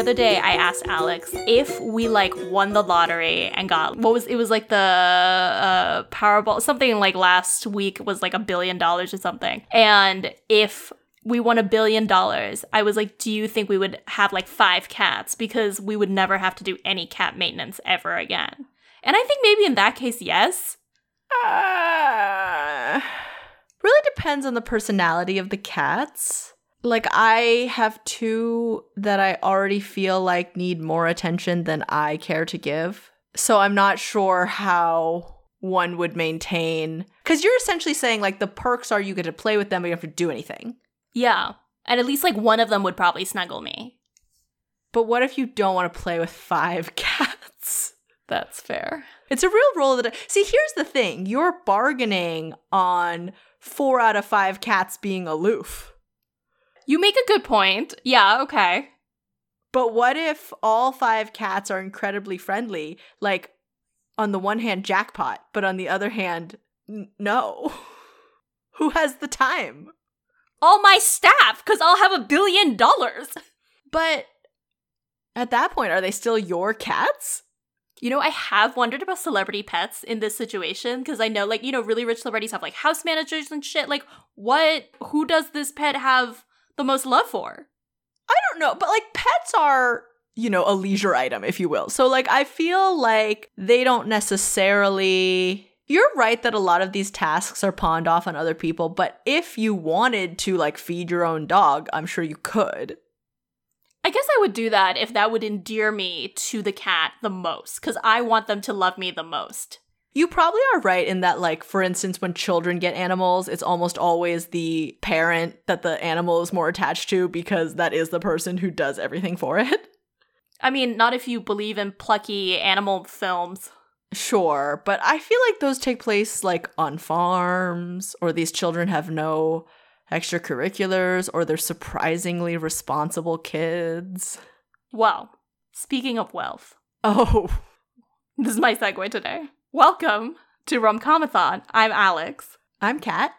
other day I asked Alex if we like won the lottery and got what was it was like the uh Powerball something like last week was like a billion dollars or something. And if we won a billion dollars, I was like, do you think we would have like five cats because we would never have to do any cat maintenance ever again? And I think maybe in that case, yes. Uh, really depends on the personality of the cats. Like, I have two that I already feel like need more attention than I care to give. So I'm not sure how one would maintain. Because you're essentially saying, like, the perks are you get to play with them, but you don't have to do anything. Yeah. And at least like one of them would probably snuggle me. But what if you don't want to play with five cats? That's fair. It's a real roll that dice. See, here's the thing you're bargaining on four out of five cats being aloof. You make a good point. Yeah, okay. But what if all five cats are incredibly friendly? Like, on the one hand, jackpot, but on the other hand, n- no. Who has the time? All my staff, because I'll have a billion dollars. But at that point, are they still your cats? You know, I have wondered about celebrity pets in this situation because I know, like, you know, really rich celebrities have like house managers and shit. Like, what, who does this pet have the most love for? I don't know, but like pets are, you know, a leisure item, if you will. So, like, I feel like they don't necessarily. You're right that a lot of these tasks are pawned off on other people, but if you wanted to, like, feed your own dog, I'm sure you could. I guess I would do that if that would endear me to the cat the most because I want them to love me the most. You probably are right in that, like, for instance, when children get animals, it's almost always the parent that the animal is more attached to because that is the person who does everything for it. I mean, not if you believe in plucky animal films. Sure, but I feel like those take place like on farms, or these children have no extracurriculars, or they're surprisingly responsible kids. Well, speaking of wealth, Oh, this is my segue today. Welcome to Romcomathon. I'm Alex. I'm Kat.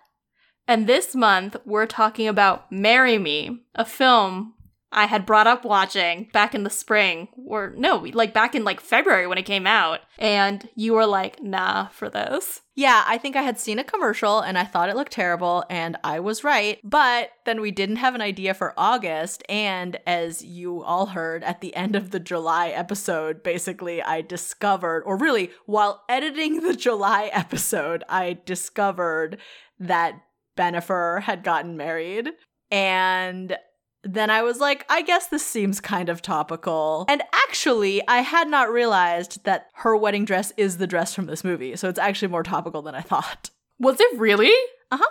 And this month, we're talking about Marry Me, a film I had brought up watching back in the spring, or no, like back in like February when it came out. And you were like, nah, for this. Yeah, I think I had seen a commercial and I thought it looked terrible, and I was right. But then we didn't have an idea for August. And as you all heard at the end of the July episode, basically, I discovered, or really, while editing the July episode, I discovered that Bennifer had gotten married. And then I was like, I guess this seems kind of topical. And actually, I had not realized that her wedding dress is the dress from this movie. So it's actually more topical than I thought. Was it really? Uh huh.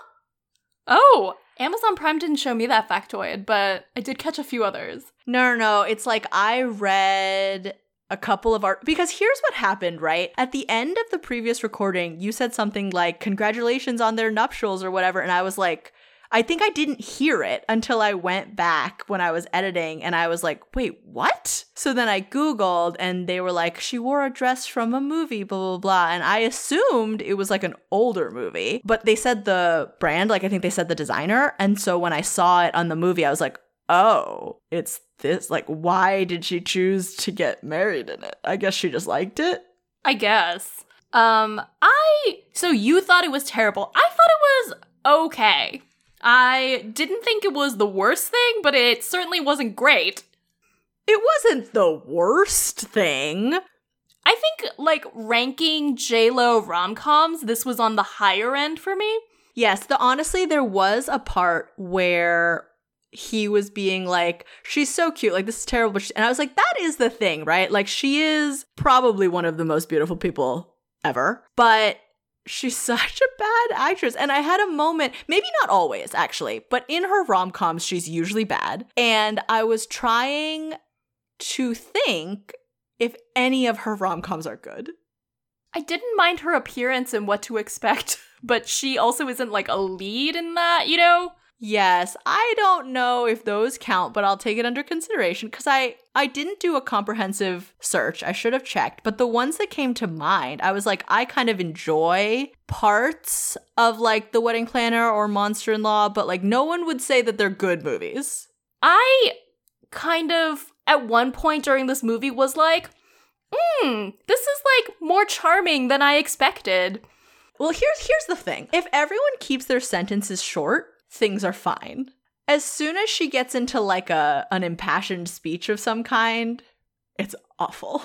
Oh, Amazon Prime didn't show me that factoid, but I did catch a few others. No, no, no. It's like I read a couple of art because here's what happened, right? At the end of the previous recording, you said something like, Congratulations on their nuptials or whatever. And I was like, I think I didn't hear it until I went back when I was editing and I was like, wait, what? So then I Googled and they were like, she wore a dress from a movie, blah, blah, blah. And I assumed it was like an older movie, but they said the brand, like I think they said the designer. And so when I saw it on the movie, I was like, oh, it's this. Like, why did she choose to get married in it? I guess she just liked it. I guess. Um, I so you thought it was terrible. I thought it was okay. I didn't think it was the worst thing, but it certainly wasn't great. It wasn't the worst thing. I think like ranking J-Lo rom-coms, this was on the higher end for me. Yes, the honestly there was a part where he was being like, she's so cute, like this is terrible. And I was like, that is the thing, right? Like she is probably one of the most beautiful people ever, but she's such a bad actress. And I had a moment, maybe not always actually, but in her rom coms, she's usually bad. And I was trying to think if any of her rom coms are good. I didn't mind her appearance and what to expect, but she also isn't like a lead in that, you know? Yes, I don't know if those count, but I'll take it under consideration because I I didn't do a comprehensive search. I should have checked, but the ones that came to mind, I was like, I kind of enjoy parts of like The Wedding Planner or Monster in Law, but like no one would say that they're good movies. I kind of at one point during this movie was like, hmm, this is like more charming than I expected. Well, here's here's the thing. If everyone keeps their sentences short, things are fine. As soon as she gets into like a an impassioned speech of some kind, it's awful.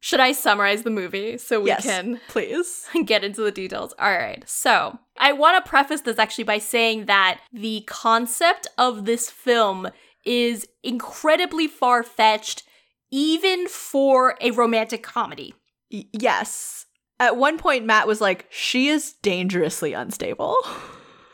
Should I summarize the movie so we yes, can please get into the details? All right. So, I want to preface this actually by saying that the concept of this film is incredibly far fetched, even for a romantic comedy. Y- yes. At one point, Matt was like, she is dangerously unstable.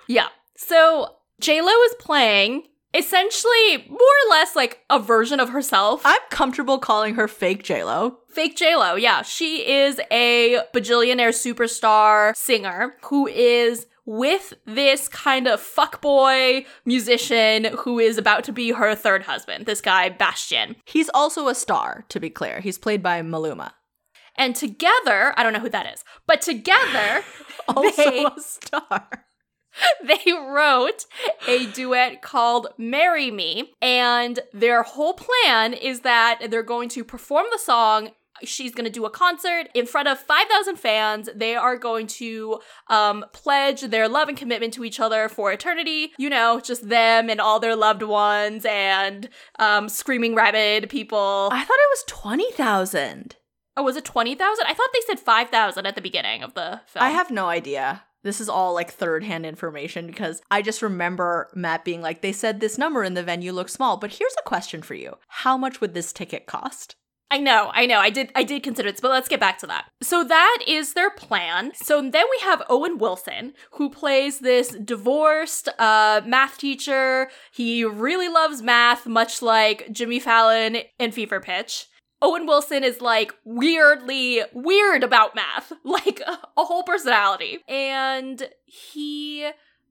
Yeah. So, J-Lo is playing essentially more or less like a version of herself. I'm comfortable calling her fake Lo. Fake Lo, yeah. She is a bajillionaire superstar singer who is with this kind of fuckboy musician who is about to be her third husband, this guy, Bastian. He's also a star, to be clear. He's played by Maluma. And together, I don't know who that is, but together, also they, a star. They wrote a duet called Marry Me, and their whole plan is that they're going to perform the song she's going to do a concert in front of 5,000 fans. They are going to um, pledge their love and commitment to each other for eternity. You know, just them and all their loved ones and um, screaming rabid people. I thought it was 20,000. Oh, was it 20,000? I thought they said 5,000 at the beginning of the film. I have no idea. This is all like third hand information because I just remember Matt being like, they said this number in the venue looks small. But here's a question for you How much would this ticket cost? I know, I know. I did I did consider this, but let's get back to that. So that is their plan. So then we have Owen Wilson, who plays this divorced uh, math teacher. He really loves math, much like Jimmy Fallon in Fever Pitch. Owen Wilson is like weirdly weird about math, like a, whole personality. And he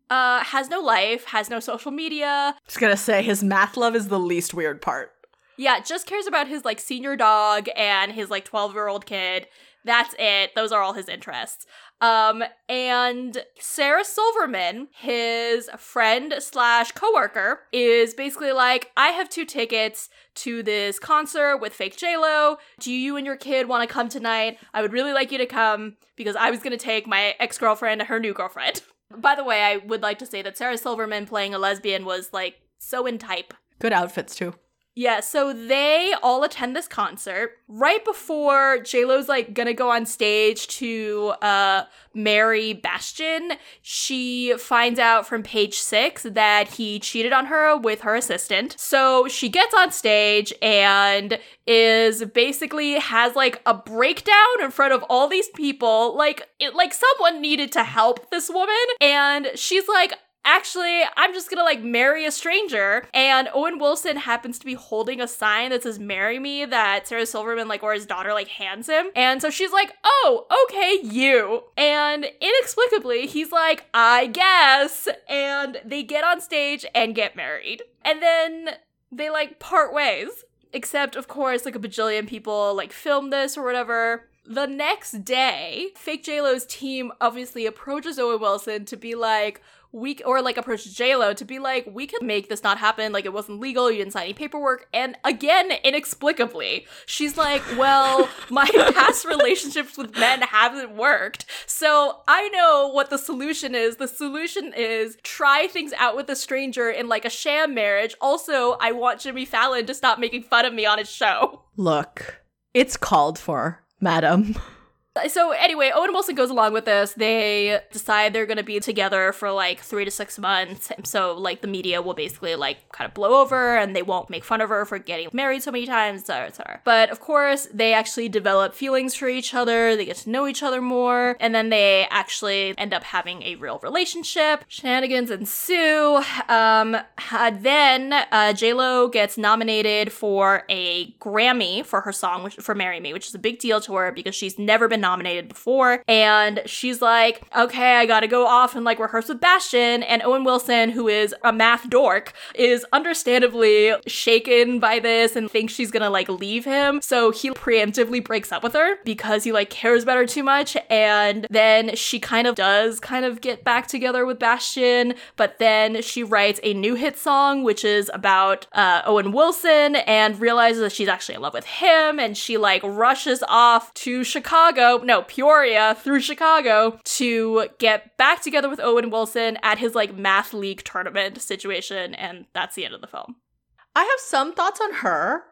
uh, has no life, has no social media. Just gonna say his math love is the least weird part. Yeah, just cares about his like senior dog and his like 12 year old kid. That's it. Those are all his interests. Um, and Sarah Silverman, his friend slash coworker, is basically like, I have two tickets to this concert with fake JLo. Do you and your kid want to come tonight? I would really like you to come because I was gonna take my ex girlfriend and her new girlfriend. By the way, I would like to say that Sarah Silverman playing a lesbian was like so in type. Good outfits too. Yeah, so they all attend this concert right before JLo's like gonna go on stage to uh marry Bastian. She finds out from page six that he cheated on her with her assistant. So she gets on stage and is basically has like a breakdown in front of all these people. Like it like someone needed to help this woman. And she's like, actually, I'm just gonna like marry a stranger. And Owen Wilson happens to be holding a sign that says marry me that Sarah Silverman, like, or his daughter, like, hands him. And so she's like, oh, okay, you. And inexplicably, he's like, I guess. And they get on stage and get married. And then they like part ways. Except, of course, like a bajillion people like film this or whatever. The next day, Fake JLo's team obviously approaches Owen Wilson to be like, we or like approach JLo to be like, we could make this not happen. Like it wasn't legal. You didn't sign any paperwork. And again, inexplicably, she's like, well, my past relationships with men haven't worked. So I know what the solution is. The solution is try things out with a stranger in like a sham marriage. Also, I want Jimmy Fallon to stop making fun of me on his show. Look, it's called for, madam. So anyway, Owen Wilson goes along with this. They decide they're going to be together for like three to six months. So like the media will basically like kind of blow over, and they won't make fun of her for getting married so many times, etc.. But of course, they actually develop feelings for each other. They get to know each other more, and then they actually end up having a real relationship. Shenanigans ensue. Um, then uh, J Lo gets nominated for a Grammy for her song, which, for "Marry Me," which is a big deal to her because she's never been nominated before. And she's like, okay, I gotta go off and like rehearse with Bastian. And Owen Wilson, who is a math dork, is understandably shaken by this and thinks she's gonna like leave him. So he preemptively breaks up with her because he like cares about her too much. And then she kind of does kind of get back together with Bastian, but then she writes a new hit song, which is about uh, Owen Wilson and realizes that she's actually in love with him. And she like rushes off to Chicago, no, Peoria through Chicago to get back together with Owen Wilson at his like math league tournament situation. And that's the end of the film. I have some thoughts on her,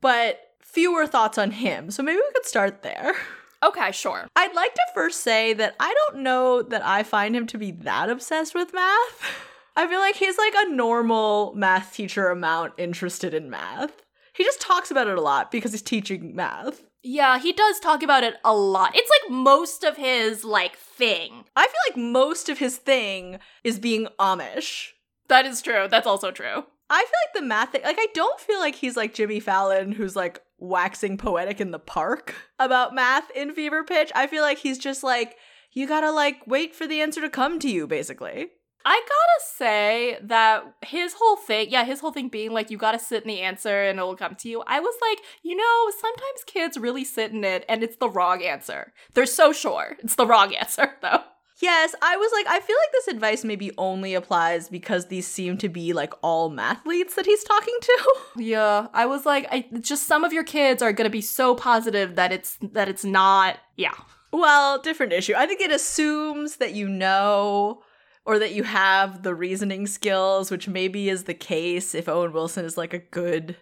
but fewer thoughts on him. So maybe we could start there. Okay, sure. I'd like to first say that I don't know that I find him to be that obsessed with math. I feel like he's like a normal math teacher amount interested in math. He just talks about it a lot because he's teaching math. Yeah, he does talk about it a lot. It's like most of his like thing. I feel like most of his thing is being Amish. That is true. That's also true. I feel like the math thing, like I don't feel like he's like Jimmy Fallon who's like waxing poetic in the park about math in Fever Pitch. I feel like he's just like you got to like wait for the answer to come to you basically. I gotta say that his whole thing, yeah, his whole thing being like, you gotta sit in the answer and it'll come to you. I was like, you know, sometimes kids really sit in it and it's the wrong answer. They're so sure it's the wrong answer, though. Yes, I was like, I feel like this advice maybe only applies because these seem to be like all mathletes that he's talking to. Yeah, I was like, I just some of your kids are gonna be so positive that it's that it's not. Yeah. Well, different issue. I think it assumes that you know or that you have the reasoning skills, which maybe is the case if Owen Wilson is like a good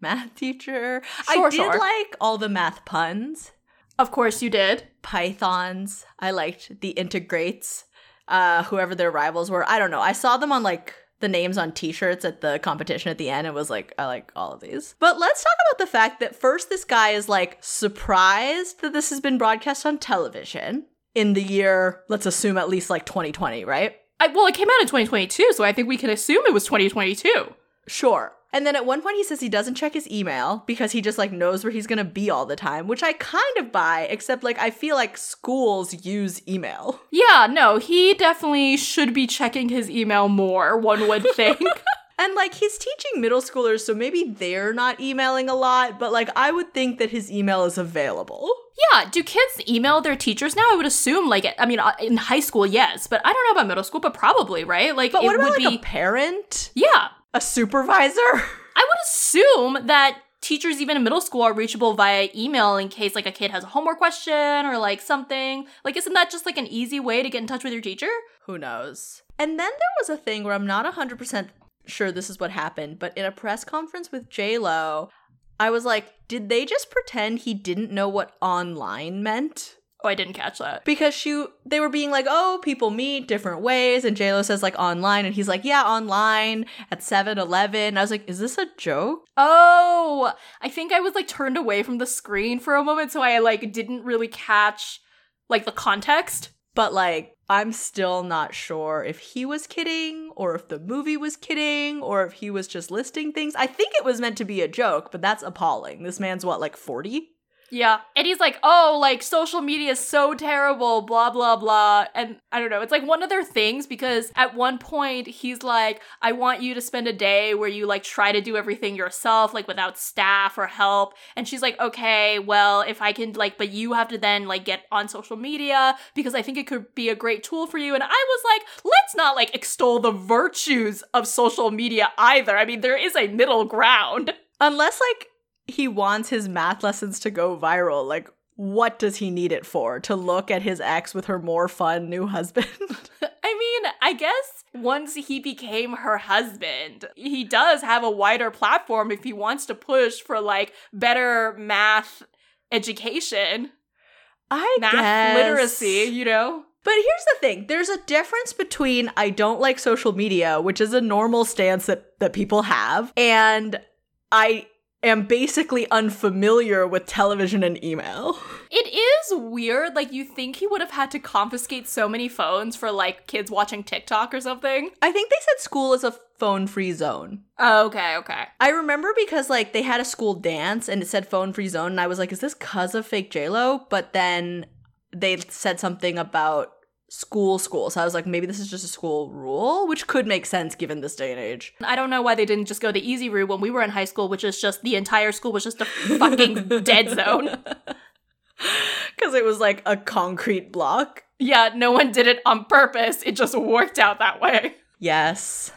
math teacher. Sure, I did sure. like all the math puns. Of course you did. Pythons. I liked the integrates. Uh, whoever their rivals were. I don't know. I saw them on like the names on t-shirts at the competition at the end. It was like, I like all of these. But let's talk about the fact that first this guy is like surprised that this has been broadcast on television in the year, let's assume at least like 2020, right? I, well, it came out in 2022, so I think we can assume it was 2022. Sure. And then at one point he says he doesn't check his email because he just like knows where he's going to be all the time, which I kind of buy, except like I feel like schools use email. Yeah, no, he definitely should be checking his email more, one would think. And like he's teaching middle schoolers, so maybe they're not emailing a lot, but like I would think that his email is available. yeah, do kids email their teachers now? I would assume, like, I mean, uh, in high school, yes, but I don't know about middle school, but probably, right? Like, But it what about would like be. a parent? yeah, A supervisor? I would assume that teachers even in middle school are reachable via email in case like a kid has a homework question or like something. Like isn't that just like an easy way to get in touch with your teacher? Who knows? And then there was a thing where I'm not 100% sure this is what happened, but in a press conference with J-Lo, I was like, did they just pretend he didn't know what online meant? Oh, I didn't catch that. Because she they were being like, "Oh, people meet different ways." And J-Lo says like online and he's like, "Yeah, online at 7-Eleven." I was like, "Is this a joke?" Oh, I think I was like turned away from the screen for a moment so I like didn't really catch like the context. But like, I'm still not sure if he was kidding or if the movie was kidding or if he was just listing things. I think it was meant to be a joke, but that's appalling. This man's what, like 40? Yeah. And he's like, oh, like social media is so terrible, blah, blah, blah. And I don't know. It's like one of their things because at one point he's like, I want you to spend a day where you like try to do everything yourself, like without staff or help. And she's like, okay, well, if I can, like, but you have to then like get on social media because I think it could be a great tool for you. And I was like, let's not like extol the virtues of social media either. I mean, there is a middle ground. Unless like he wants his math lessons to go viral, like what does he need it for? To look at his ex with her more fun new husband? I mean, I guess once he became her husband, he does have a wider platform if he wants to push for like better math education, I math guess. literacy, you know? But here's the thing there's a difference between I don't like social media, which is a normal stance that, that people have, and I am basically unfamiliar with television and email. It is weird. Like, you think he would have had to confiscate so many phones for like kids watching TikTok or something? I think they said school is a phone free zone. Oh, okay, okay. I remember because like they had a school dance and it said phone free zone, and I was like, is this cuz of fake JLo? But then they said something about school school. So I was like, maybe this is just a school rule, which could make sense given this day and age. I don't know why they didn't just go the easy route when we were in high school, which is just the entire school was just a fucking dead zone. Because it was like a concrete block. Yeah, no one did it on purpose. It just worked out that way. Yes.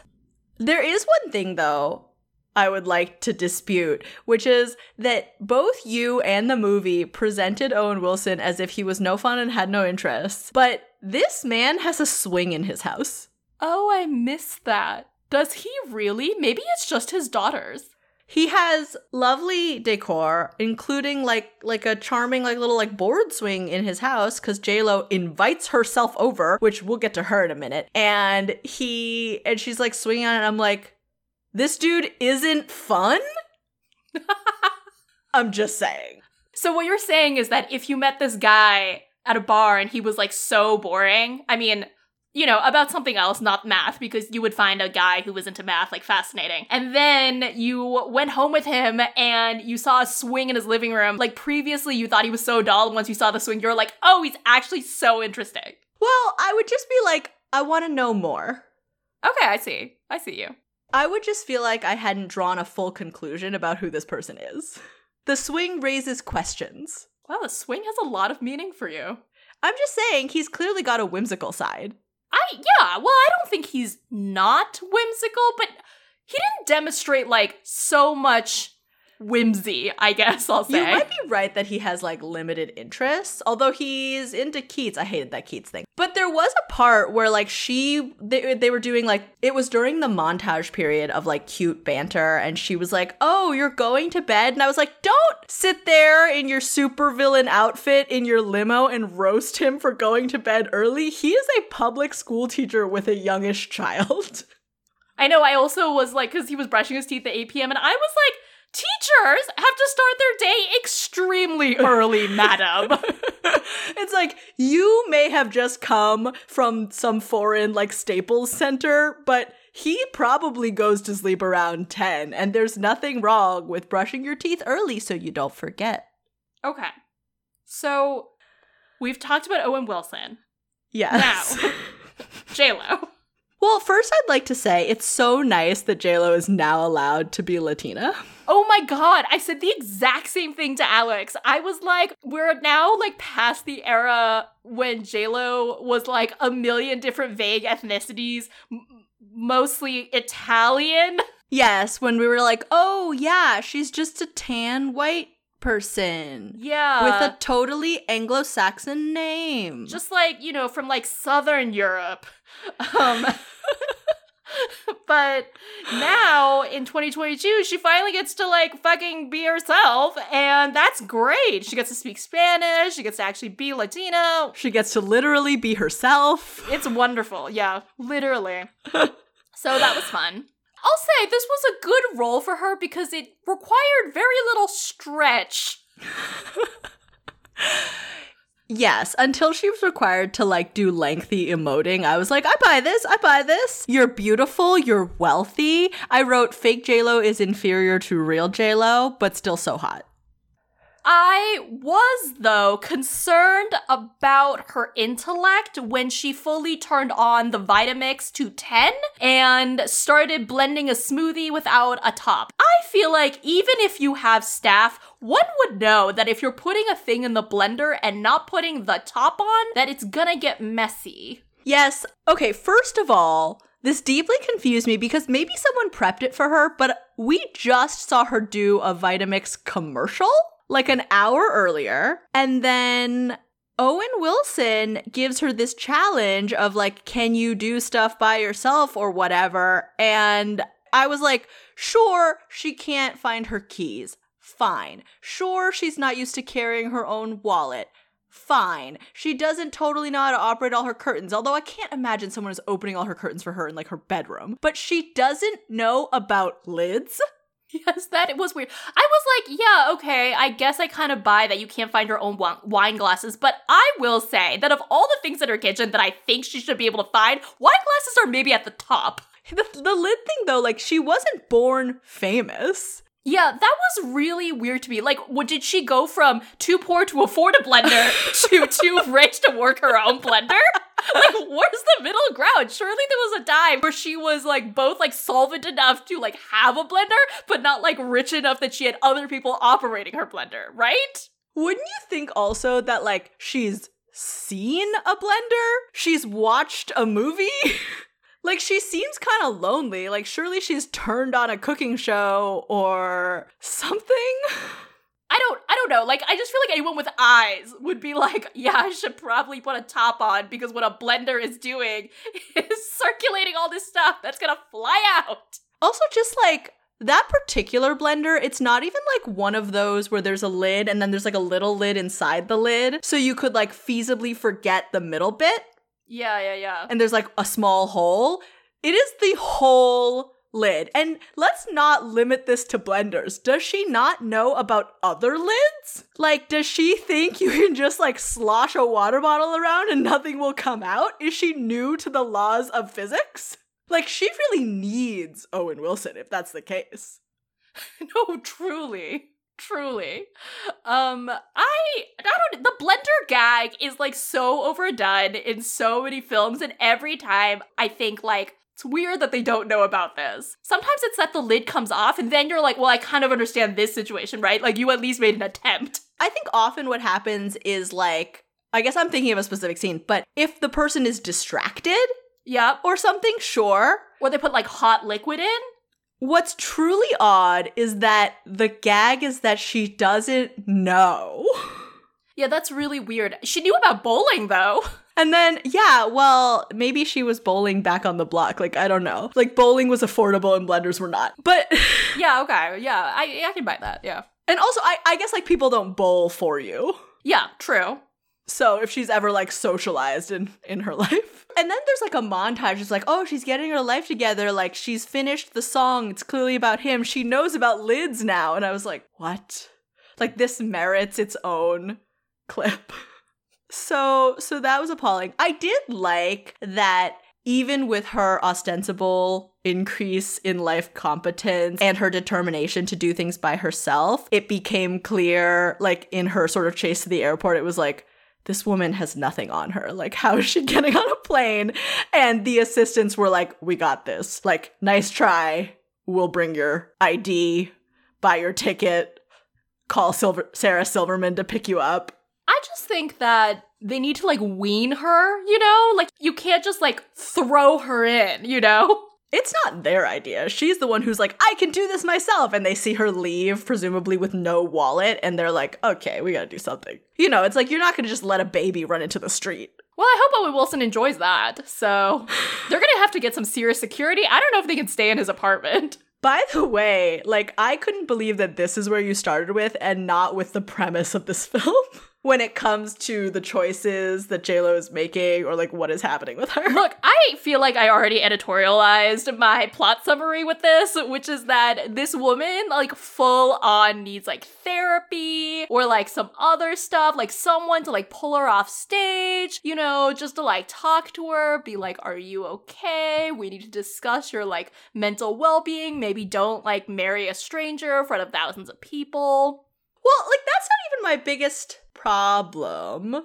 There is one thing though I would like to dispute, which is that both you and the movie presented Owen Wilson as if he was no fun and had no interests. But this man has a swing in his house. Oh, I missed that. Does he really? Maybe it's just his daughters. He has lovely decor, including like like a charming like little like board swing in his house because J Lo invites herself over, which we'll get to her in a minute. And he and she's like swinging on it. I'm like, this dude isn't fun. I'm just saying. So what you're saying is that if you met this guy at a bar and he was like so boring, I mean, you know, about something else, not math, because you would find a guy who was into math like fascinating. And then you went home with him and you saw a swing in his living room. Like previously you thought he was so dull, once you saw the swing, you're like, oh, he's actually so interesting. Well, I would just be like, I want to know more. Okay, I see. I see you. I would just feel like I hadn't drawn a full conclusion about who this person is. The swing raises questions. Wow, the swing has a lot of meaning for you. I'm just saying, he's clearly got a whimsical side. I yeah, well, I don't think he's not whimsical, but he didn't demonstrate like so much whimsy, I guess I'll say. You might be right that he has like limited interests, although he's into Keats. I hated that Keats thing. But there was a part where like she they, they were doing like it was during the montage period of like cute banter and she was like, "Oh, you're going to bed." And I was like, "Don't sit there in your supervillain outfit in your limo and roast him for going to bed early. He is a public school teacher with a youngish child." I know, I also was like cuz he was brushing his teeth at 8 p.m. and I was like teachers have to start their day extremely early, madam. it's like you may have just come from some foreign like Staples center, but he probably goes to sleep around 10 and there's nothing wrong with brushing your teeth early so you don't forget. Okay. So we've talked about Owen Wilson. Yes. Now, J-Lo. Well, first I'd like to say it's so nice that JLo is now allowed to be Latina. Oh my god, I said the exact same thing to Alex. I was like, we're now like past the era when JLo was like a million different vague ethnicities, m- mostly Italian. Yes, when we were like, "Oh, yeah, she's just a tan white person." Yeah. With a totally Anglo-Saxon name. just like, you know, from like southern Europe. Um But now in 2022, she finally gets to like fucking be herself, and that's great. She gets to speak Spanish, she gets to actually be Latino. she gets to literally be herself. It's wonderful. Yeah, literally. so that was fun. I'll say this was a good role for her because it required very little stretch. Yes, until she was required to like do lengthy emoting, I was like, I buy this, I buy this. You're beautiful, you're wealthy. I wrote fake JLo is inferior to real JLo, but still so hot. I was, though, concerned about her intellect when she fully turned on the Vitamix to 10 and started blending a smoothie without a top. I feel like even if you have staff, one would know that if you're putting a thing in the blender and not putting the top on, that it's gonna get messy. Yes, okay, first of all, this deeply confused me because maybe someone prepped it for her, but we just saw her do a Vitamix commercial like an hour earlier. And then Owen Wilson gives her this challenge of like, can you do stuff by yourself or whatever? And I was like, sure, she can't find her keys. Fine. Sure, she's not used to carrying her own wallet. Fine. She doesn't totally know how to operate all her curtains, although I can't imagine someone is opening all her curtains for her in like her bedroom. But she doesn't know about lids. Yes, that it was weird. I was like, yeah, okay, I guess I kind of buy that you can't find your own wine glasses, but I will say that of all the things in her kitchen that I think she should be able to find, wine glasses are maybe at the top. The, the lid thing, though, like, she wasn't born famous. Yeah, that was really weird to me. Like, what did she go from too poor to afford a blender to too rich to work her own blender? Like, where's the middle ground? Surely there was a time where she was like both like solvent enough to like have a blender, but not like rich enough that she had other people operating her blender, right? Wouldn't you think also that, like, she's seen a blender? She's watched a movie? like, she seems kind of lonely. Like, surely she's turned on a cooking show or something? I don't I don't know. Like I just feel like anyone with eyes would be like, yeah, I should probably put a top on because what a blender is doing is circulating all this stuff that's gonna fly out. Also, just like that particular blender, it's not even like one of those where there's a lid and then there's like a little lid inside the lid. So you could like feasibly forget the middle bit Yeah, yeah, yeah. and there's like a small hole. It is the whole lid. And let's not limit this to blenders. Does she not know about other lids? Like, does she think you can just like slosh a water bottle around and nothing will come out? Is she new to the laws of physics? Like, she really needs Owen Wilson if that's the case. no, truly. Truly. Um, I I don't the blender gag is like so overdone in so many films, and every time I think like it's weird that they don't know about this. Sometimes it's that the lid comes off, and then you're like, well, I kind of understand this situation, right? Like you at least made an attempt. I think often what happens is like, I guess I'm thinking of a specific scene, but if the person is distracted Yep. or something, sure. Or they put like hot liquid in. What's truly odd is that the gag is that she doesn't know. Yeah, that's really weird. She knew about bowling though. And then, yeah, well, maybe she was bowling back on the block. Like, I don't know. Like, bowling was affordable and blenders were not. But, yeah, okay. Yeah, I I can buy that. Yeah. and also, I, I guess, like, people don't bowl for you. Yeah, true. So if she's ever like socialized in in her life. And then there's like a montage. It's like, oh, she's getting her life together. Like she's finished the song. It's clearly about him. She knows about lids now. And I was like, what? Like this merits its own clip. So so that was appalling. I did like that even with her ostensible increase in life competence and her determination to do things by herself, it became clear, like in her sort of chase to the airport, it was like, this woman has nothing on her. Like, how is she getting on a plane? And the assistants were like, we got this. Like, nice try. We'll bring your ID, buy your ticket, call Silver- Sarah Silverman to pick you up. I just think that they need to like wean her, you know? Like you can't just like throw her in, you know? It's not their idea. She's the one who's like, I can do this myself. And they see her leave, presumably with no wallet, and they're like, okay, we gotta do something. You know, it's like you're not gonna just let a baby run into the street. Well, I hope Owen Wilson enjoys that. So they're gonna have to get some serious security. I don't know if they can stay in his apartment. By the way, like, I couldn't believe that this is where you started with and not with the premise of this film when it comes to the choices that JLo is making or like what is happening with her. Look, I feel like I already editorialized my plot summary with this, which is that this woman, like, full on needs like therapy or like some other stuff, like someone to like pull her off stage, you know, just to like talk to her, be like, Are you okay? We need to discuss your like mental well being. Maybe don't like marry a stranger in front of thousands of people. Well, like, that's not even my biggest problem.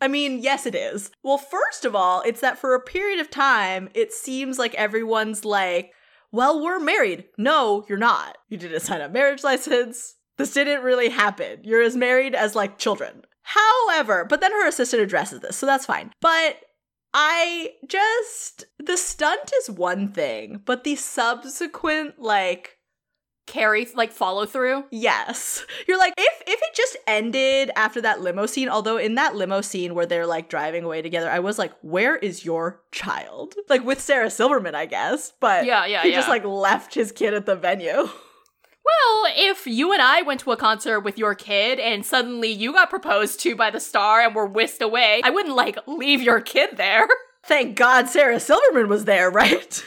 I mean, yes, it is. Well, first of all, it's that for a period of time, it seems like everyone's like, well, we're married. No, you're not. You didn't sign a marriage license. This didn't really happen. You're as married as like children. However, but then her assistant addresses this, so that's fine. But I just, the stunt is one thing, but the subsequent, like, Carry, like, follow through. Yes. You're like, if if it just ended after that limo scene, although in that limo scene where they're like driving away together, I was like, where is your child? Like with Sarah Silverman, I guess. But Yeah, yeah, he just like left his kid at the venue. Well, if you and I went to a concert with your kid and suddenly you got proposed to by the star and were whisked away, I wouldn't like leave your kid there. Thank God Sarah Silverman was there, right?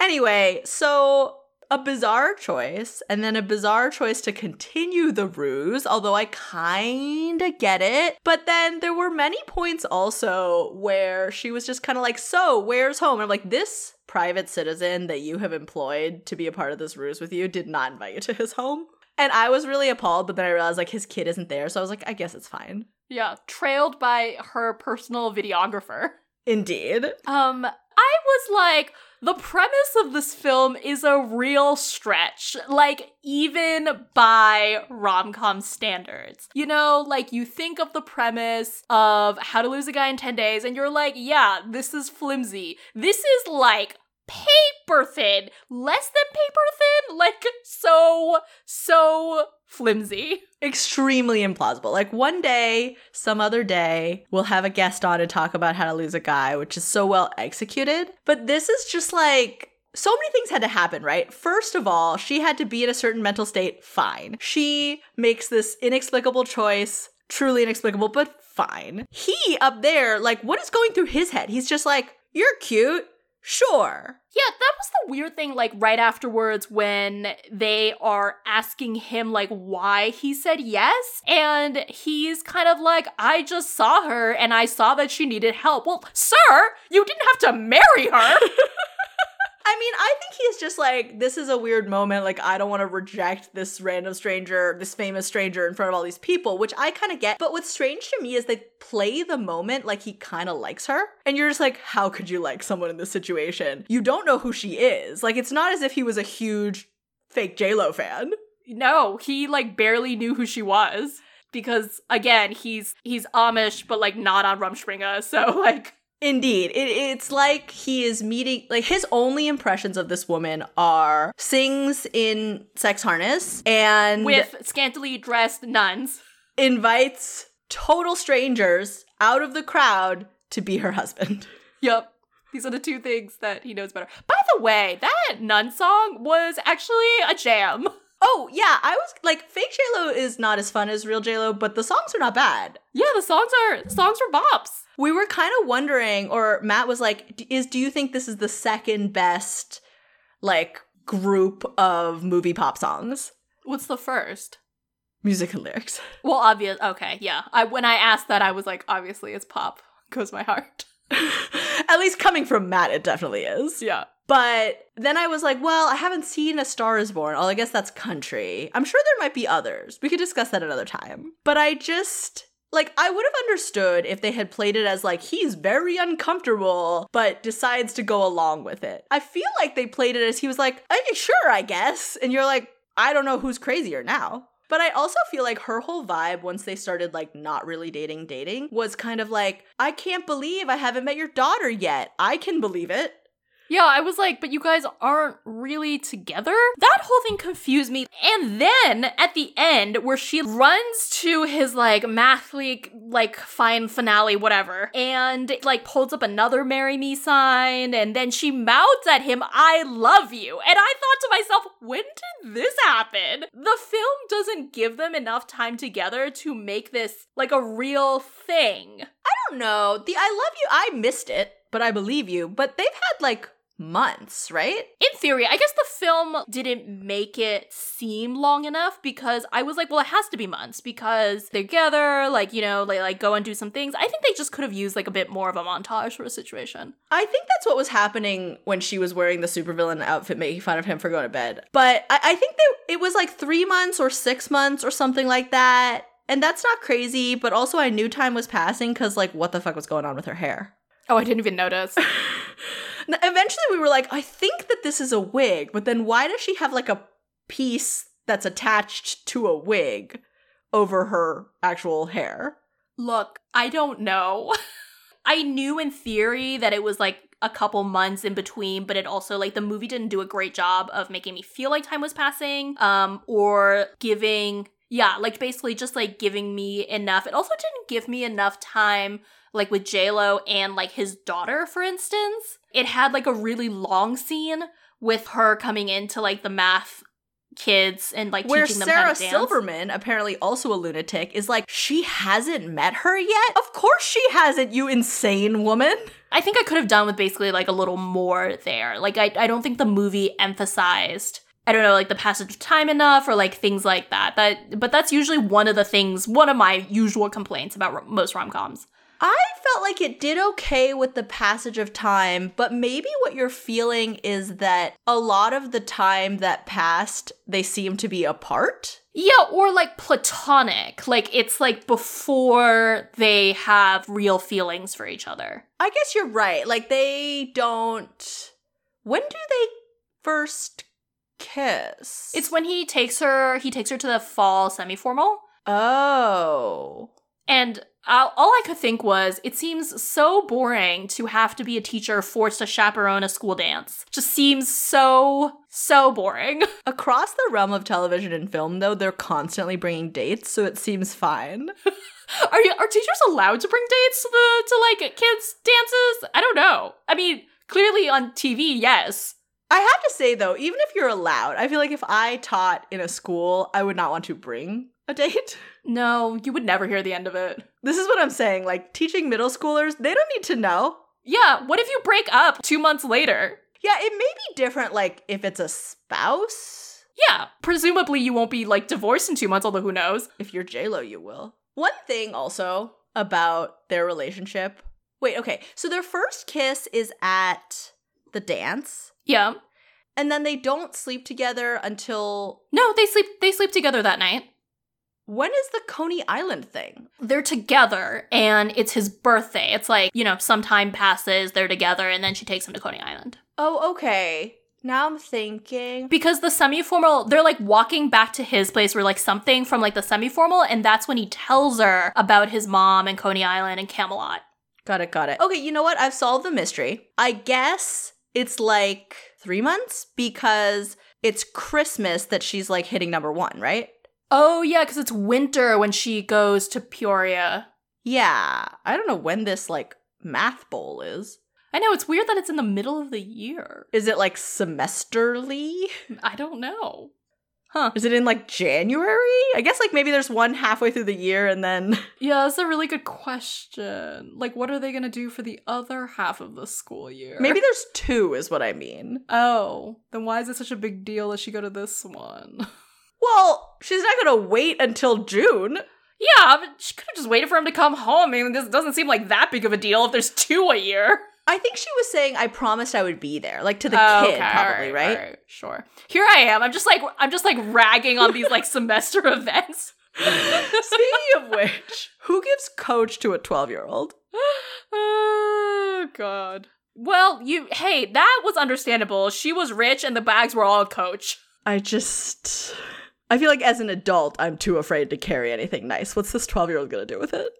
anyway, so a bizarre choice and then a bizarre choice to continue the ruse, although I kind of get it. But then there were many points also where she was just kind of like, So, where's home? And I'm like, This private citizen that you have employed to be a part of this ruse with you did not invite you to his home. And I was really appalled, but then I realized like his kid isn't there. So I was like, I guess it's fine. Yeah, trailed by her personal videographer. Indeed. Um, I was like, the premise of this film is a real stretch, like, even by rom com standards. You know, like, you think of the premise of How to Lose a Guy in 10 Days, and you're like, yeah, this is flimsy. This is like paper thin, less than paper thin, like, so, so flimsy. Extremely implausible. Like one day, some other day, we'll have a guest on to talk about how to lose a guy, which is so well executed. But this is just like so many things had to happen, right? First of all, she had to be in a certain mental state, fine. She makes this inexplicable choice, truly inexplicable, but fine. He up there, like, what is going through his head? He's just like, you're cute. Sure. Yeah, that was the weird thing, like right afterwards when they are asking him, like, why he said yes. And he's kind of like, I just saw her and I saw that she needed help. Well, sir, you didn't have to marry her. I mean, I think he's just like, this is a weird moment. Like, I don't want to reject this random stranger, this famous stranger in front of all these people, which I kind of get. But what's strange to me is they play the moment like he kind of likes her. And you're just like, how could you like someone in this situation? You don't know who she is. Like, it's not as if he was a huge fake JLo fan. No, he like barely knew who she was. Because again, he's he's Amish, but like not on Rumspringa, so like Indeed. It, it's like he is meeting, like, his only impressions of this woman are sings in sex harness and with scantily dressed nuns, invites total strangers out of the crowd to be her husband. Yep. These are the two things that he knows better. By the way, that nun song was actually a jam. Oh yeah, I was like, fake JLo is not as fun as real JLo, but the songs are not bad. Yeah, the songs are songs are bops. We were kind of wondering, or Matt was like, "Is do you think this is the second best like group of movie pop songs?" What's the first? Music and lyrics. Well, obvious. Okay, yeah. I when I asked that, I was like, obviously, it's pop. Goes my heart. At least coming from Matt, it definitely is. Yeah. But then I was like, well, I haven't seen A Star is Born. Oh, I guess that's country. I'm sure there might be others. We could discuss that another time. But I just. Like, I would have understood if they had played it as, like, he's very uncomfortable, but decides to go along with it. I feel like they played it as he was like, okay, sure, I guess. And you're like, I don't know who's crazier now. But I also feel like her whole vibe once they started like not really dating dating was kind of like, I can't believe I haven't met your daughter yet. I can believe it. Yeah, I was like, but you guys aren't really together? That whole thing confused me. And then at the end, where she runs to his like math league, like fine finale, whatever, and like pulls up another marry me sign, and then she mouths at him, I love you. And I thought to myself, when did this happen? The film doesn't give them enough time together to make this like a real thing. I don't know. The I love you, I missed it, but I believe you. But they've had like months, right? In theory, I guess the film didn't make it seem long enough because I was like, well, it has to be months because they're together, like, you know, they like go and do some things. I think they just could have used like a bit more of a montage for a situation. I think that's what was happening when she was wearing the supervillain outfit, making fun of him for going to bed. But I, I think they, it was like three months or six months or something like that. And that's not crazy, but also I knew time was passing because, like, what the fuck was going on with her hair? Oh, I didn't even notice. Eventually, we were like, I think that this is a wig, but then why does she have like a piece that's attached to a wig over her actual hair? Look, I don't know. I knew in theory that it was like a couple months in between, but it also like the movie didn't do a great job of making me feel like time was passing, um, or giving yeah, like basically just like giving me enough. It also didn't give me enough time like with J-Lo and like his daughter, for instance. It had like a really long scene with her coming into like the math kids and like where teaching them Sarah how to dance. Silverman, apparently also a lunatic, is like she hasn't met her yet. Of course she hasn't, you insane woman. I think I could have done with basically like a little more there. Like I, I don't think the movie emphasized I don't know, like the passage of time enough or like things like that. That but that's usually one of the things, one of my usual complaints about ro- most rom-coms. I felt like it did okay with the passage of time, but maybe what you're feeling is that a lot of the time that passed, they seem to be apart. Yeah, or like platonic. Like it's like before they have real feelings for each other. I guess you're right. Like they don't. When do they first kiss? It's when he takes her, he takes her to the fall semi-formal. Oh. And uh, all I could think was, it seems so boring to have to be a teacher forced to chaperone a school dance. Just seems so, so boring. Across the realm of television and film, though, they're constantly bringing dates, so it seems fine. Are you are teachers allowed to bring dates to the to like kids dances? I don't know. I mean, clearly on TV, yes. I have to say, though, even if you're allowed, I feel like if I taught in a school, I would not want to bring a date. No, you would never hear the end of it. This is what I'm saying. Like, teaching middle schoolers, they don't need to know. Yeah, what if you break up two months later? Yeah, it may be different, like, if it's a spouse. Yeah, presumably you won't be like divorced in two months, although who knows? If you're JLo, you will. One thing also about their relationship. Wait, okay. So their first kiss is at the dance, Yeah. and then they don't sleep together until No, they sleep they sleep together that night. When is the Coney Island thing? They're together and it's his birthday. It's like, you know, some time passes, they're together, and then she takes him to Coney Island. Oh, okay. Now I'm thinking. Because the semi-formal, they're like walking back to his place where like something from like the semi-formal, and that's when he tells her about his mom and Coney Island and Camelot. Got it, got it. Okay, you know what? I've solved the mystery. I guess it's like three months because it's Christmas that she's like hitting number one, right? Oh yeah, because it's winter when she goes to Peoria. Yeah. I don't know when this like math bowl is. I know it's weird that it's in the middle of the year. Is it like semesterly? I don't know. Huh. Is it in like January? I guess like maybe there's one halfway through the year and then Yeah, that's a really good question. Like, what are they gonna do for the other half of the school year? maybe there's two, is what I mean. Oh, then why is it such a big deal that she go to this one? Well, she's not gonna wait until June. yeah, but she could have just waited for him to come home. I mean, this doesn't seem like that big of a deal if there's two a year. I think she was saying I promised I would be there, like to the Oh, kid, okay, probably, right? all right, Sure. Here I am. I'm just like I'm just like ragging on these like semester events. Speaking of which, who gives coach to a 12 year old? oh god. Well, you hey, that was understandable. She was rich and the bags were all coach. I just. I feel like as an adult, I'm too afraid to carry anything nice. What's this 12 year old gonna do with it?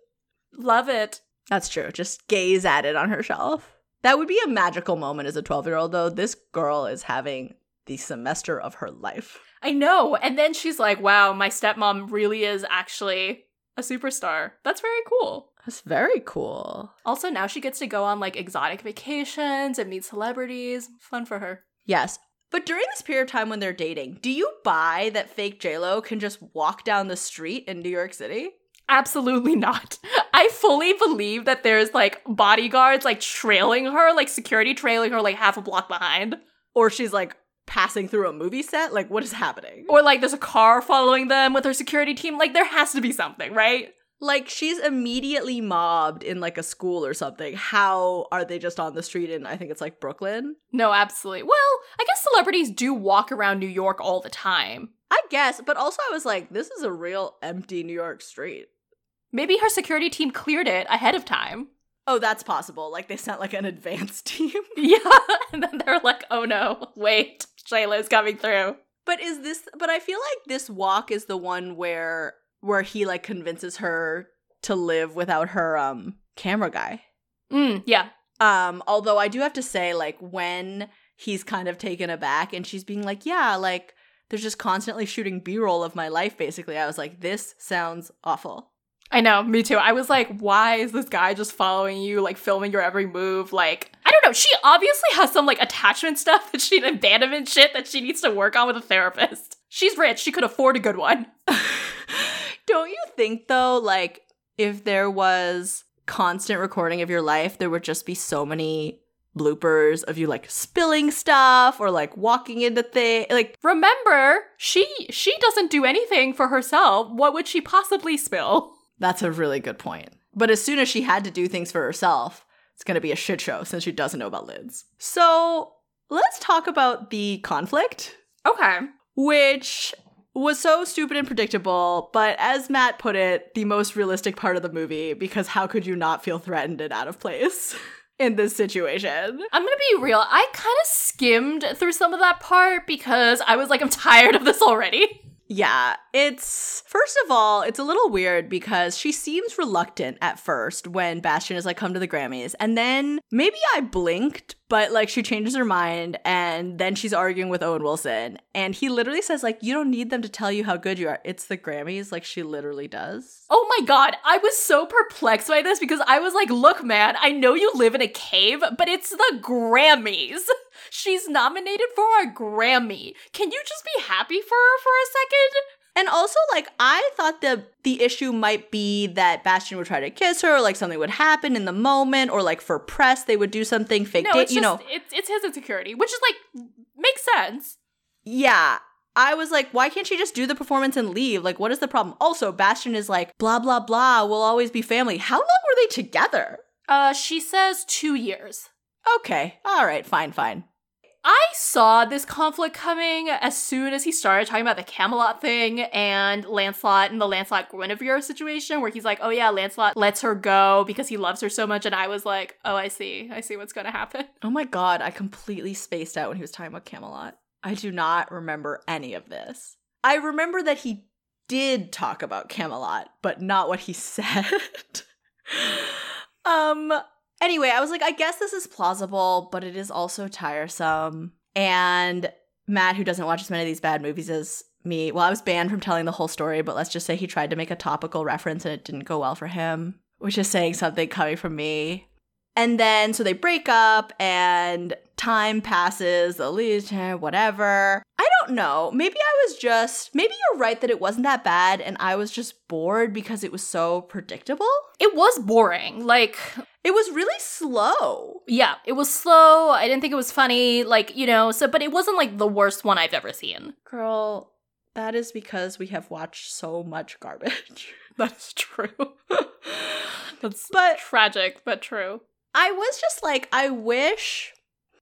Love it. That's true. Just gaze at it on her shelf. That would be a magical moment as a 12 year old, though. This girl is having the semester of her life. I know. And then she's like, wow, my stepmom really is actually a superstar. That's very cool. That's very cool. Also, now she gets to go on like exotic vacations and meet celebrities. Fun for her. Yes. But during this period of time when they're dating, do you buy that fake JLo can just walk down the street in New York City? Absolutely not. I fully believe that there's like bodyguards like trailing her, like security trailing her like half a block behind. Or she's like passing through a movie set? Like, what is happening? Or like there's a car following them with her security team. Like there has to be something, right? Like, she's immediately mobbed in like a school or something. How are they just on the street in, I think it's like Brooklyn? No, absolutely. Well, I guess celebrities do walk around New York all the time. I guess, but also I was like, this is a real empty New York street. Maybe her security team cleared it ahead of time. Oh, that's possible. Like, they sent like an advance team. Yeah. And then they're like, oh no, wait, Shayla's coming through. But is this, but I feel like this walk is the one where, where he like convinces her to live without her, um, camera guy. Mm, yeah. Um, although I do have to say, like, when he's kind of taken aback and she's being like, yeah, like, there's just constantly shooting B roll of my life, basically. I was like, this sounds awful. I know, me too. I was like, why is this guy just following you, like filming your every move? Like, I don't know. She obviously has some like attachment stuff that she abandonment shit that she needs to work on with a therapist. She's rich. She could afford a good one. Don't you think, though, like, if there was constant recording of your life, there would just be so many bloopers of you like spilling stuff or like walking into things. Like, Remember, she she doesn't do anything for herself. What would she possibly spill? that's a really good point. But as soon as she had to do things for herself, it's going to be a shit show since she doesn't know about lids. So let's talk about the conflict, Okay. which was so stupid and predictable, but as Matt put it, the most realistic part of the movie because how could you not feel threatened and out of place in this situation? I'm gonna be real. I kind of skimmed through some of that part because I was like, I'm tired of this already. Yeah, it's first of all, it's a little weird because she seems reluctant at first when Bastian is like, come to the Grammys. And then maybe I blinked, but like she changes her mind and then she's arguing with Owen Wilson. And he literally says, like, you don't need them to tell you how good you are. It's the Grammys. Like she literally does. Oh my god, I was so perplexed by this because I was like, look, man, I know you live in a cave, but it's the Grammys. She's nominated for a Grammy. Can you just be happy for her for a second? And also, like, I thought the the issue might be that Bastian would try to kiss her, or like something would happen in the moment, or like for press they would do something fake. No, date, you just know, it's it's his insecurity, which is like makes sense. Yeah. I was like, why can't she just do the performance and leave? Like, what is the problem? Also, Bastian is like, blah, blah, blah, we'll always be family. How long were they together? Uh, she says two years. Okay. All right. Fine, fine. I saw this conflict coming as soon as he started talking about the Camelot thing and Lancelot and the Lancelot Guinevere situation, where he's like, "Oh yeah, Lancelot lets her go because he loves her so much," and I was like, "Oh, I see, I see what's gonna happen." Oh my God. I completely spaced out when he was talking about Camelot. I do not remember any of this. I remember that he did talk about Camelot, but not what he said. um, anyway, I was like, I guess this is plausible, but it is also tiresome. And Matt, who doesn't watch as many of these bad movies as me, well, I was banned from telling the whole story, but let's just say he tried to make a topical reference and it didn't go well for him, which is saying something coming from me. And then, so they break up and time passes, the legion, whatever. I don't know. Maybe I was just, maybe you're right that it wasn't that bad and I was just bored because it was so predictable. It was boring. Like, It was really slow. yeah, it was slow. I didn't think it was funny. Like, you know, so, but it wasn't like the worst one I've ever seen. Girl, that is because we have watched so much garbage. That's true. That's But tragic, but true. I was just like, I wish.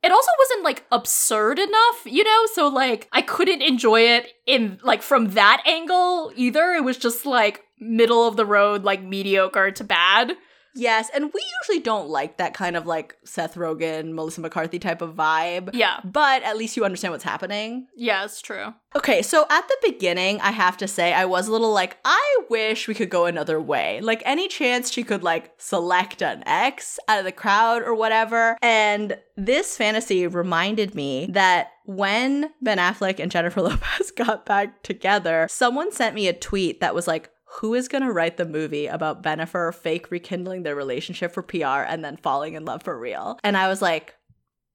it also wasn't like absurd enough, you know? So like I couldn't enjoy it in like from that angle either. It was just like middle of the road, like mediocre to bad. Yes, and we usually don't like that kind of like Seth Rogen, Melissa McCarthy type of vibe. Yeah. But at least you understand what's happening. Yeah, it's true. Okay, so at the beginning, I have to say, I was a little like, I wish we could go another way. Like, any chance she could, like, select an ex out of the crowd or whatever. And this fantasy reminded me that when Ben Affleck and Jennifer Lopez got back together, someone sent me a tweet that was like, who is going to write the movie about Bennifer fake rekindling their relationship for PR and then falling in love for real? And I was like,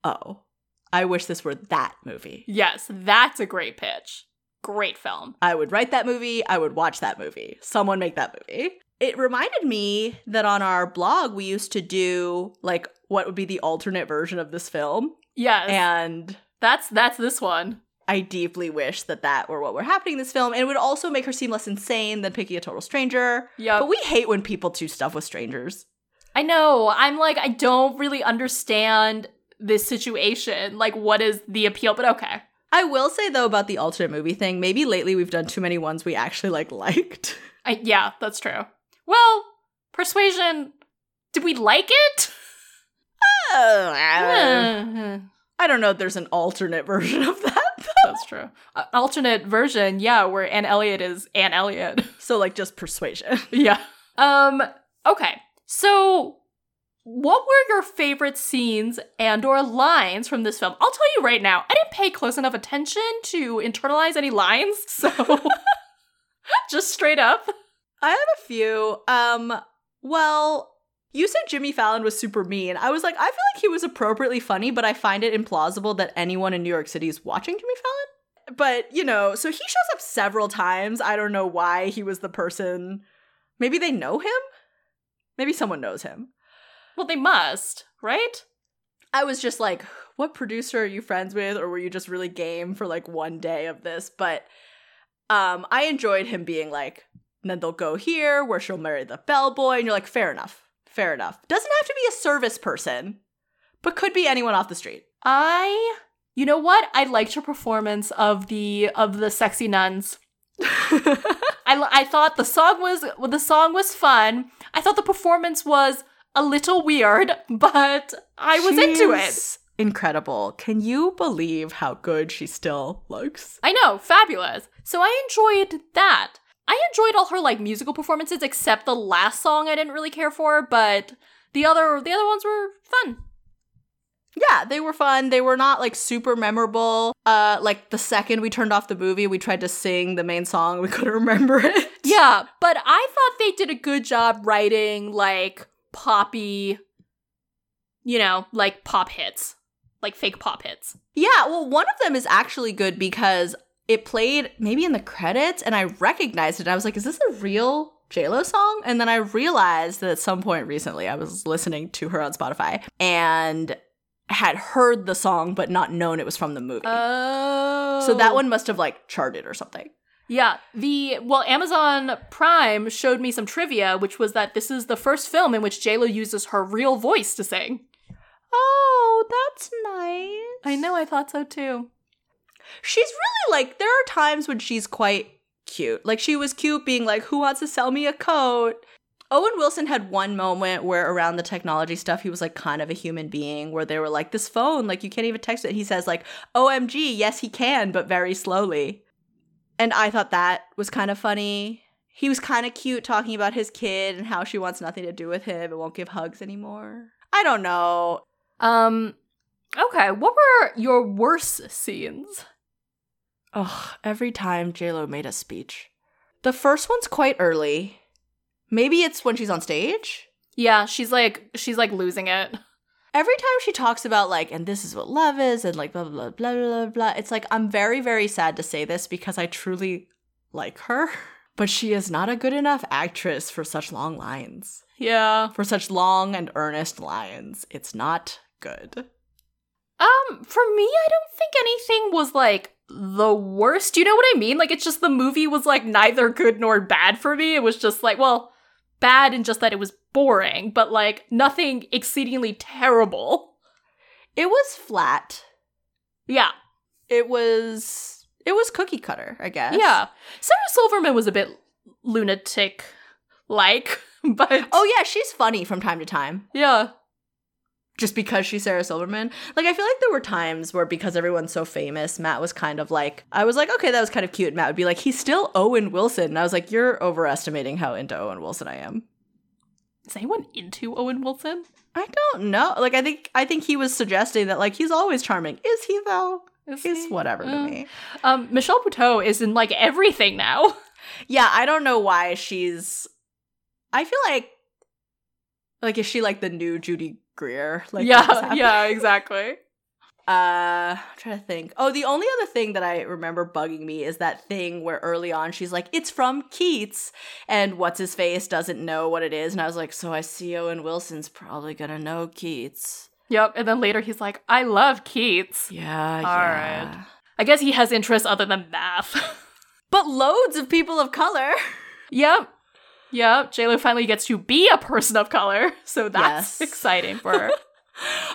oh, I wish this were that movie. Yes, that's a great pitch. Great film. I would write that movie. I would watch that movie. Someone make that movie. It reminded me that on our blog, we used to do like what would be the alternate version of this film. Yes. And that's that's this one. I deeply wish that that were what were happening in this film. And it would also make her seem less insane than picking a total stranger. Yeah. But we hate when people do stuff with strangers. I know. I'm like, I don't really understand this situation. Like, what is the appeal? But okay. I will say though about the alternate movie thing, maybe lately we've done too many ones we actually like liked. I, yeah, that's true. Well, Persuasion, did we like it? Uh, I don't know if there's an alternate version of that. That's true. Uh, alternate version, yeah, where Anne Elliot is Anne Elliot. So like just persuasion. yeah. Um. Okay. So, what were your favorite scenes and/or lines from this film? I'll tell you right now, I didn't pay close enough attention to internalize any lines. So, just straight up. I have a few. Um, well, you said Jimmy Fallon was super mean. I was like, I feel like he was appropriately funny, but I find it implausible that anyone in New York City is watching Jimmy Fallon. But, you know, so he shows up several times. I don't know why he was the person. Maybe they know him? Maybe someone knows him. Well, they must, right? I was just like, what producer are you friends with? Or were you just really game for like one day of this? But um, I enjoyed him being like, then they'll go here where she'll marry the bellboy. And you're like, fair enough. Fair enough. Doesn't have to be a service person, but could be anyone off the street. I, you know what? I liked her performance of the of the sexy nuns. I, I thought the song was well, the song was fun. I thought the performance was a little weird, but I was into it. She's Incredible. Can you believe how good she still looks? I know, fabulous. So I enjoyed that. I enjoyed all her like musical performances except the last song I didn't really care for, but the other the other ones were fun. Yeah, they were fun. They were not like super memorable. Uh like the second we turned off the movie, we tried to sing the main song, we couldn't remember it. Yeah, but I thought they did a good job writing like poppy you know, like pop hits. Like fake pop hits. Yeah, well, one of them is actually good because it played maybe in the credits and I recognized it. I was like, is this a real JLo song? And then I realized that at some point recently I was listening to her on Spotify and had heard the song but not known it was from the movie. Oh. so that oh. one must have like charted or something. Yeah, the well, Amazon Prime showed me some trivia, which was that this is the first film in which JLo uses her real voice to sing. Oh, that's nice. I know, I thought so too. She's really like there are times when she's quite cute. Like she was cute being like, "Who wants to sell me a coat?" Owen Wilson had one moment where around the technology stuff he was like kind of a human being where they were like this phone like you can't even text it. He says like, "OMG, yes he can, but very slowly." And I thought that was kind of funny. He was kind of cute talking about his kid and how she wants nothing to do with him and won't give hugs anymore. I don't know. Um, okay, what were your worst scenes? Ugh, every time JLo made a speech. The first one's quite early. Maybe it's when she's on stage. Yeah, she's like she's like losing it. Every time she talks about like, and this is what love is, and like blah blah blah blah blah blah, it's like I'm very very sad to say this because I truly like her, but she is not a good enough actress for such long lines, Yeah. for such long and earnest lines. It's not good. Um, for me, I don't think anything was like the worst. You know what I mean? Like it's just the movie was like neither good nor bad for me. It was just like, well, bad in just that it was boring, but like nothing exceedingly terrible. It was flat. Yeah. It was it was cookie cutter, I guess. Yeah. Sarah Silverman was a bit lunatic like, but Oh yeah, she's funny from time to time. yeah. Just because she's Sarah Silverman. Like I feel like there were times where because everyone's so famous, Matt was kind of like I was like, okay, that was kind of cute. Matt would be like, he's still Owen Wilson. And I was like, you're overestimating how into Owen Wilson I am. Is anyone into Owen Wilson? I don't know. Like I think I think he was suggesting that like he's always charming. Is he though? Is He's he? whatever to Uh, me. Um, Michelle Buteau is in like everything now. Yeah, I don't know why she's I feel like like is she like the new Judy Greer? Like yeah, yeah, exactly. Uh, I'm trying to think. Oh, the only other thing that I remember bugging me is that thing where early on she's like, "It's from Keats," and what's his face doesn't know what it is, and I was like, "So I see Owen Wilson's probably gonna know Keats." Yep. And then later he's like, I love Keats. Yeah, All yeah. right. I guess he has interests other than math. But loads of people of color. yep. Yep. JLo finally gets to be a person of color. So that's Yes. exciting for her.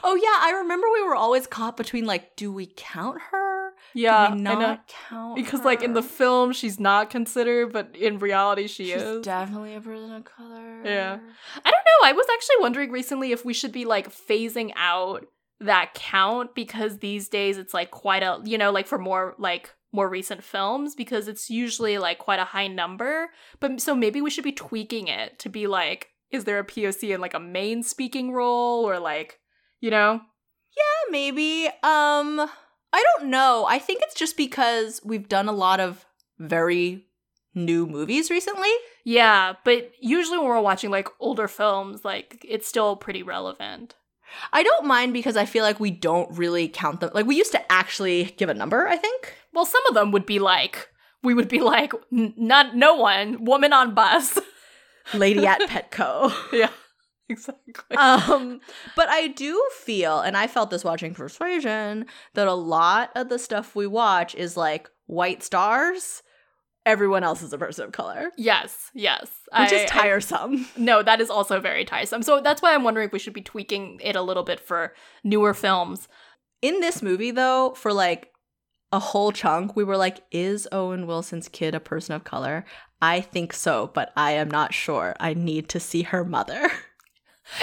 Oh yeah, I remember we were always caught between like, do we count her? Yeah. do we I not count Because like in the film she's not considered, but in reality she she's is. definitely a person of color. Yeah. I don't know. I was actually wondering recently if we should be like phasing out that count because these days it's like quite a, you know, like for more like more recent films because it's usually like quite a high number. But so maybe we should be tweaking it to be like is there a POC in like a main speaking role or like, you know? Yeah, maybe. Um, I don't know. I think it's just because we've done a lot of very new movies recently. Yeah, but usually when we're watching like older films, like it's still pretty relevant. I don't mind because I feel like we don't really count them. Like we used to actually give a number, I think. Well, some of them would be like we would be like not no one, woman on bus. Lady at Petco. yeah. exactly. um, but I do feel, and I felt this watching Persuasion, that a lot of the stuff we watch is like white stars. Everyone else is a person of color, yes, yes. which I- is I- tiresome. no, that is also very tiresome. So that's why I'm wondering if we should be tweaking it a little bit for newer films. In this movie, though, for like a whole chunk, we were like, is Owen Wilson's kid a person of color? I think so, but I am not sure. I need to see her mother.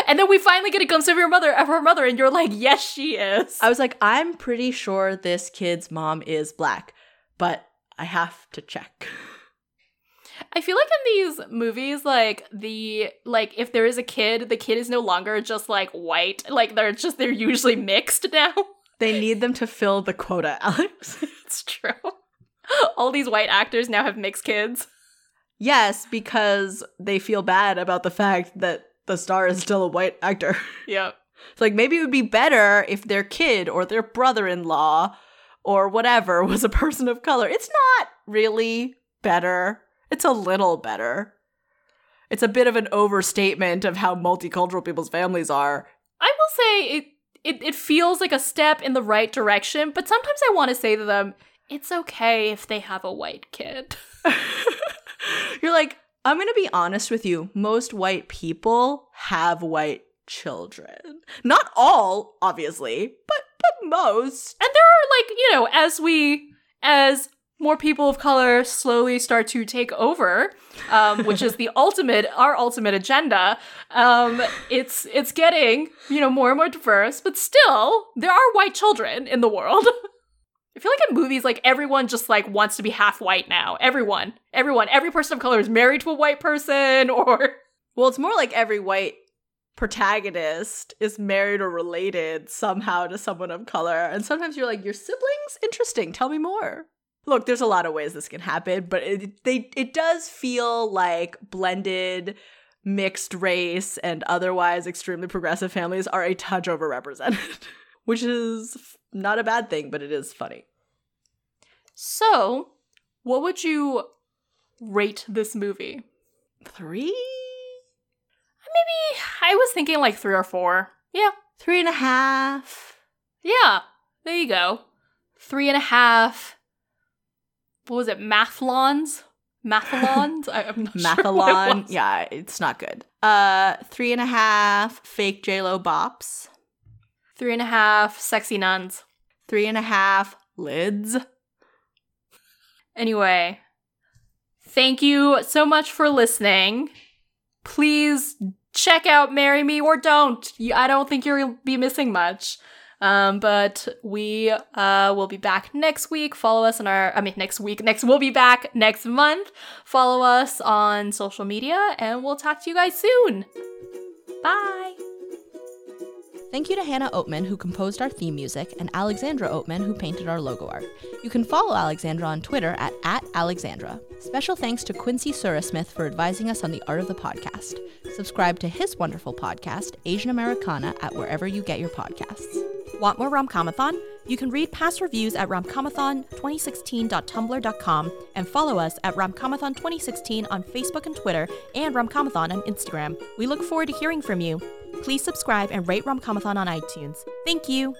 And then we finally get a glimpse of your mother, of her mother, and you're like, yes, she is. I was like, I'm pretty sure this kid's mom is black, but I have to check. I feel like in these movies, like the like if there is a kid, the kid is no longer just like white. Like they're just they're usually mixed now. They need them to fill the quota, Alex. it's true. All these white actors now have mixed kids. yes, because they feel bad about the fact that the star is still a white actor. Yep. It's like maybe it would be better if their kid or their brother in law or whatever was a person of color. It's not really better. It's a little better. It's a bit of an overstatement of how multicultural people's families are. I will say it, it it feels like a step in the right direction, but sometimes I want to say to them, it's okay if they have a white kid. You're like, I'm going to be honest with you. Most white people have white children. Not all, obviously, but but most. And there are like, you know, as we as more people of color slowly start to take over, um, which is the ultimate our ultimate agenda. Um, it's it's getting you know more and more diverse, but still there are white children in the world. I feel like in movies, like everyone just like wants to be half white now. Everyone, everyone, every person of color is married to a white person, or Well, it's more like every white protagonist is married or related somehow to someone of color. And sometimes you're like, your siblings? Interesting. Tell me more. Look, there's a lot of ways this can happen, but it they it does feel like blended mixed race and otherwise extremely progressive families are a touch overrepresented, which is not a bad thing, but it is funny. so. What would you rate this movie? Three? Maybe I was thinking like three or four. Yeah, Three and a half. yeah. There you go. Three and a half. What was it? Mathlons? Mathalons? I, I'm not sure it Mathalon. yeah, it's not good. Uh three and a half fake JLo bops. Three and a half sexy nuns. Three and a half lids. Anyway, thank you so much for listening. Please check out Marry Me or Don't. I don't think you'll be missing much. Um, but we uh, will be back next week. Follow us on our, I mean, next week. Next, we'll be back next month. Follow us on social media, and we'll talk to you guys soon. Bye. Thank you to Hannah Oatman, who composed our theme music, and Alexandra Oatman, who painted our logo art. You can follow Alexandra on Twitter at, at Alexandra. Special thanks to Quincy Surasmith for advising us on the art of the podcast. Subscribe to his wonderful podcast, Asian Americana, at wherever you get your podcasts. Want more Romcomathon? You can read past reviews at romcomathon2016.tumblr.com and follow us at romcomathon2016 on Facebook and Twitter and romcomathon on Instagram. We look forward to hearing from you. Please subscribe and rate Romcomathon on iTunes. Thank you.